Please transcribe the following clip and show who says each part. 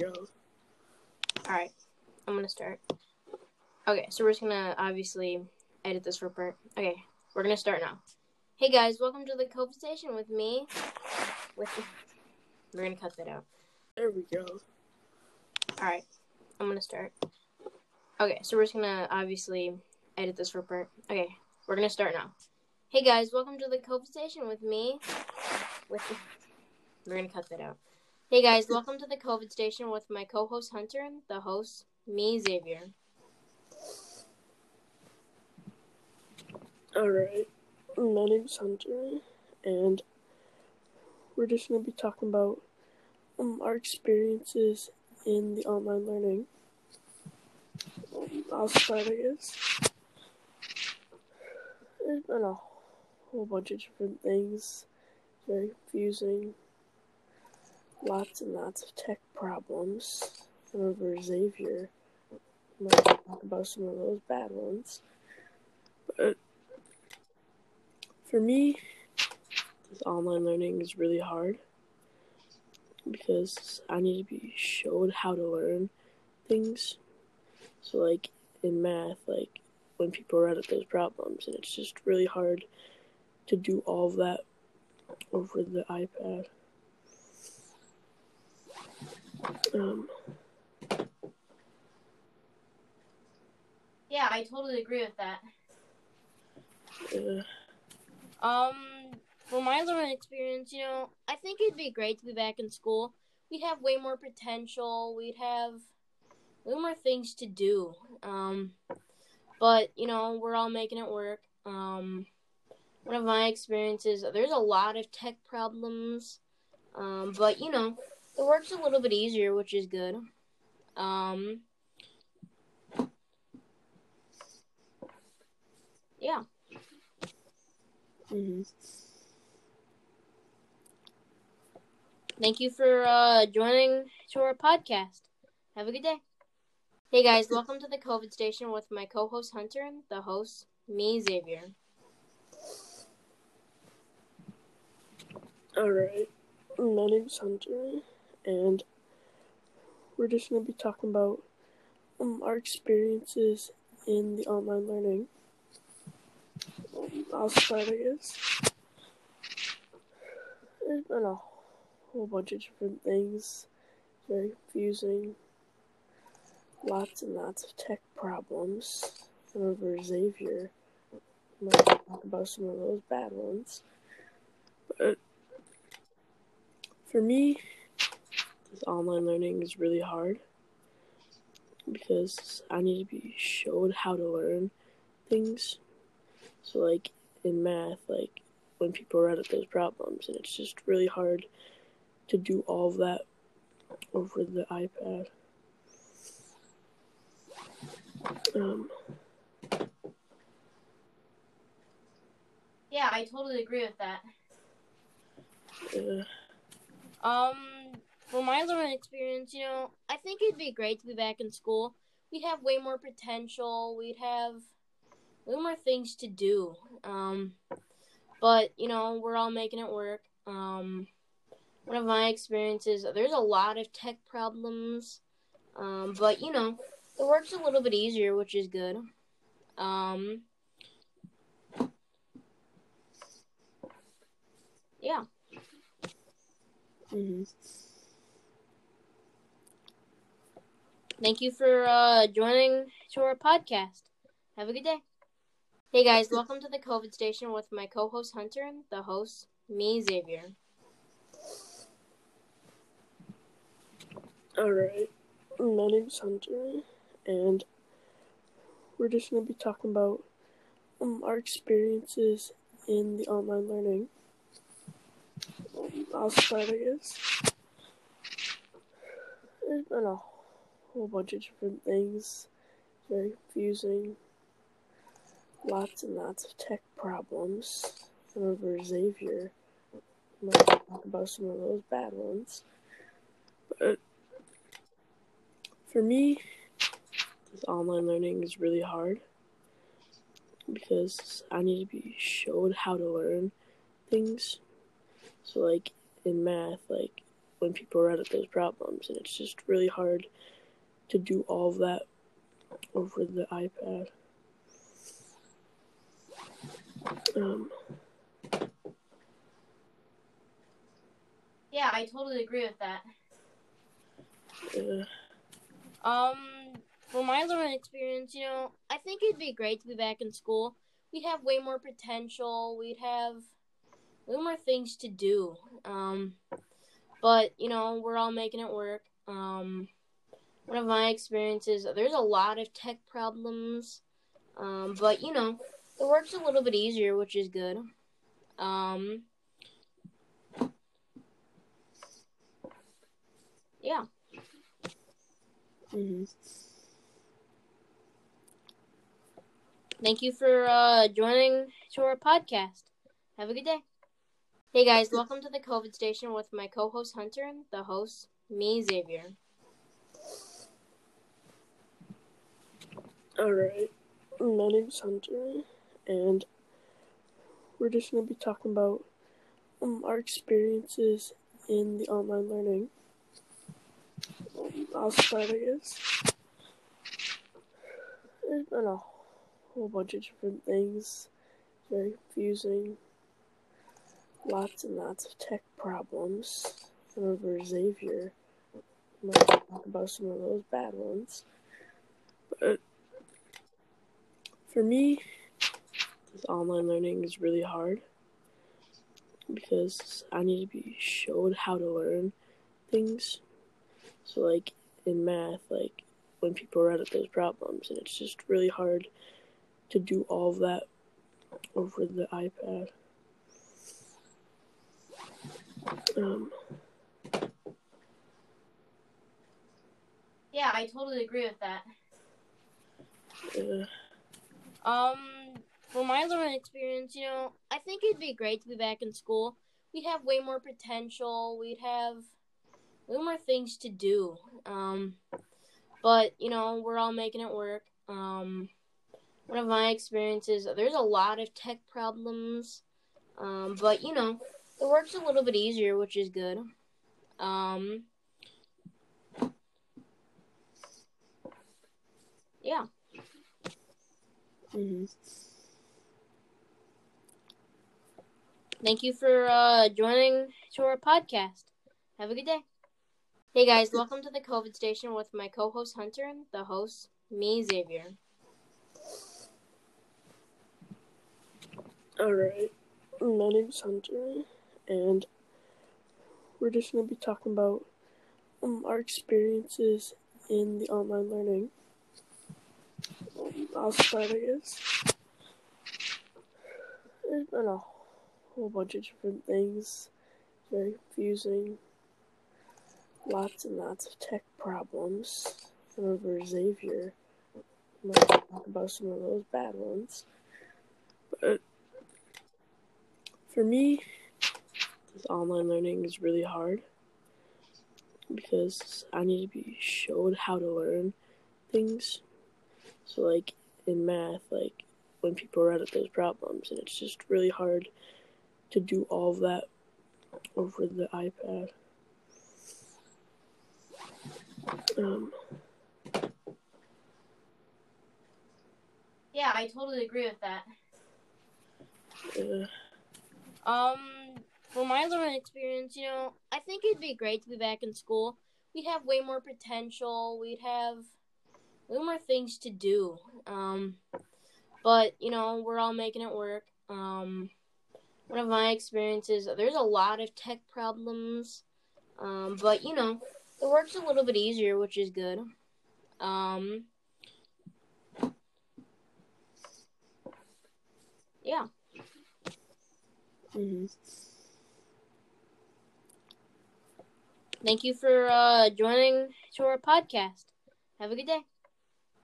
Speaker 1: go.
Speaker 2: Alright, I'm gonna start. Okay, so we're just gonna obviously edit this report. Okay, we're gonna start now. Hey guys, welcome to the COVID station with me. With the... we're gonna cut that out.
Speaker 1: There we go.
Speaker 2: Alright, I'm gonna start. Okay, so we're just gonna obviously edit this report. Okay, we're gonna start now. Hey guys, welcome to the COVID station with me. With the... we're gonna cut that out. Hey guys, welcome to the COVID station with my co-host Hunter and the host me Xavier.
Speaker 1: Alright, my name's Hunter, and we're just going to be talking about um, our experiences in the online learning. Um, I'll start, I guess. There's been a whole bunch of different things, very confusing, lots and lots of tech problems. Remember Xavier might talk about some of those bad ones. But for me, this online learning is really hard because I need to be showed how to learn things. So, like in math, like when people run up those problems, and it's just really hard to do all of that over the iPad. Um,
Speaker 2: Yeah, I totally agree with that.
Speaker 1: uh,
Speaker 2: Um, for my learning experience, you know, I think it'd be great to be back in school. We'd have way more potential. We'd have way more things to do. Um, but you know, we're all making it work. Um, one of my experiences, there's a lot of tech problems. Um, but you know, it works a little bit easier, which is good. Um, yeah.
Speaker 1: mhm.
Speaker 2: Thank you for uh, joining to our podcast. Have a good day. Hey guys, welcome to the COVID station with my co-host Hunter and the host me Xavier.
Speaker 1: Alright, my name's Hunter, and we're just going to be talking about um, our experiences in the online learning. Um, I'll start, I guess. There's been a whole bunch of different things, very confusing, lots and lots of tech problems. I Remember Xavier might talk about some of those bad ones. But for me, this online learning is really hard because I need to be showed how to learn things. So, like in math, like when people run up those problems, and it's just really hard to do all of that over the iPad. Um,
Speaker 2: Yeah, I totally agree with that.
Speaker 1: uh,
Speaker 2: Um, for my learning experience, you know, I think it'd be great to be back in school. We'd have way more potential. We'd have way more things to do. Um, but you know, we're all making it work. Um, one of my experiences, there's a lot of tech problems. Um, but you know, it works a little bit easier, which is good. Um, yeah.
Speaker 1: mhm.
Speaker 2: Thank you for uh, joining to our podcast. Have a good day. Hey guys, welcome to the COVID station with my co-host Hunter and the host me Xavier.
Speaker 1: Alright, my name's Hunter, and we're just going to be talking about um, our experiences in the online learning. Um, I'll start, I guess. There's been a whole bunch of different things, very confusing, lots and lots of tech problems. I Remember Xavier about some of those bad ones. But for me, this online learning is really hard because I need to be showed how to learn things. So, like in math, like when people run into those problems, and it's just really hard to do all of that over the iPad. Um,
Speaker 2: yeah, I totally agree with that.
Speaker 1: uh,
Speaker 2: Um, from my learning experience, you know, I think it'd be great to be back in school. We'd have way more potential. We'd have way more things to do. Um, but you know, we're all making it work. Um, one of my experiences, there's a lot of tech problems. Um, but you know, it works a little bit easier, which is good. Um, yeah.
Speaker 1: mhm.
Speaker 2: Thank you for uh, joining to our podcast. Have a good day. Hey guys, welcome to the COVID station with my co-host Hunter and the host me Xavier.
Speaker 1: Alright, my name's Hunter, and we're just going to be talking about um, our experiences in the online learning. Um, I'll start, I guess. There's been a whole bunch of different things, very confusing, lots and lots of tech problems. I remember Xavier might talk about some of those bad ones. But for me, this online learning is really hard because I need to be showed how to learn things. So, like in math, like when people run into those problems, and it's just really hard to do all of that over the iPad. Um,
Speaker 2: Yeah, I totally agree with that.
Speaker 1: uh,
Speaker 2: Um, from my learning experience, you know, I think it'd be great to be back in school. We'd have way more potential. We'd have way more things to do. Um, but you know, we're all making it work. Um, one of my experiences, there's a lot of tech problems. Um, but you know, it works a little bit easier, which is good. Um, yeah.
Speaker 1: Mhm.
Speaker 2: Thank you for uh, joining to our podcast. Have a good day. Hey guys, welcome to the COVID station with my co-host Hunter and the host me Xavier.
Speaker 1: Alright, my name's Hunter, and we're just going to be talking about um, our experiences in the online learning. Um, I'll start, I guess. There's been a whole bunch of different things, very confusing, lots and lots of tech problems. Remember Xavier might talk about some of those bad ones. But for me, this online learning is really hard because I need to be showed how to learn things. So, like in math, like when people run into those problems, and it's just really hard to do all of that over the iPad. Um,
Speaker 2: Yeah, I totally agree with that.
Speaker 1: uh,
Speaker 2: Um, from my learning experience, you know, I think it'd be great to be back in school. We'd have way more potential. We'd have way more things to do. Um, but you know, we're all making it work. Um, one of my experiences, there's a lot of tech problems. Um, but you know, it works a little bit easier, which is good. Um, yeah.
Speaker 1: mhm.
Speaker 2: Thank you for uh, joining to our podcast. Have a good day.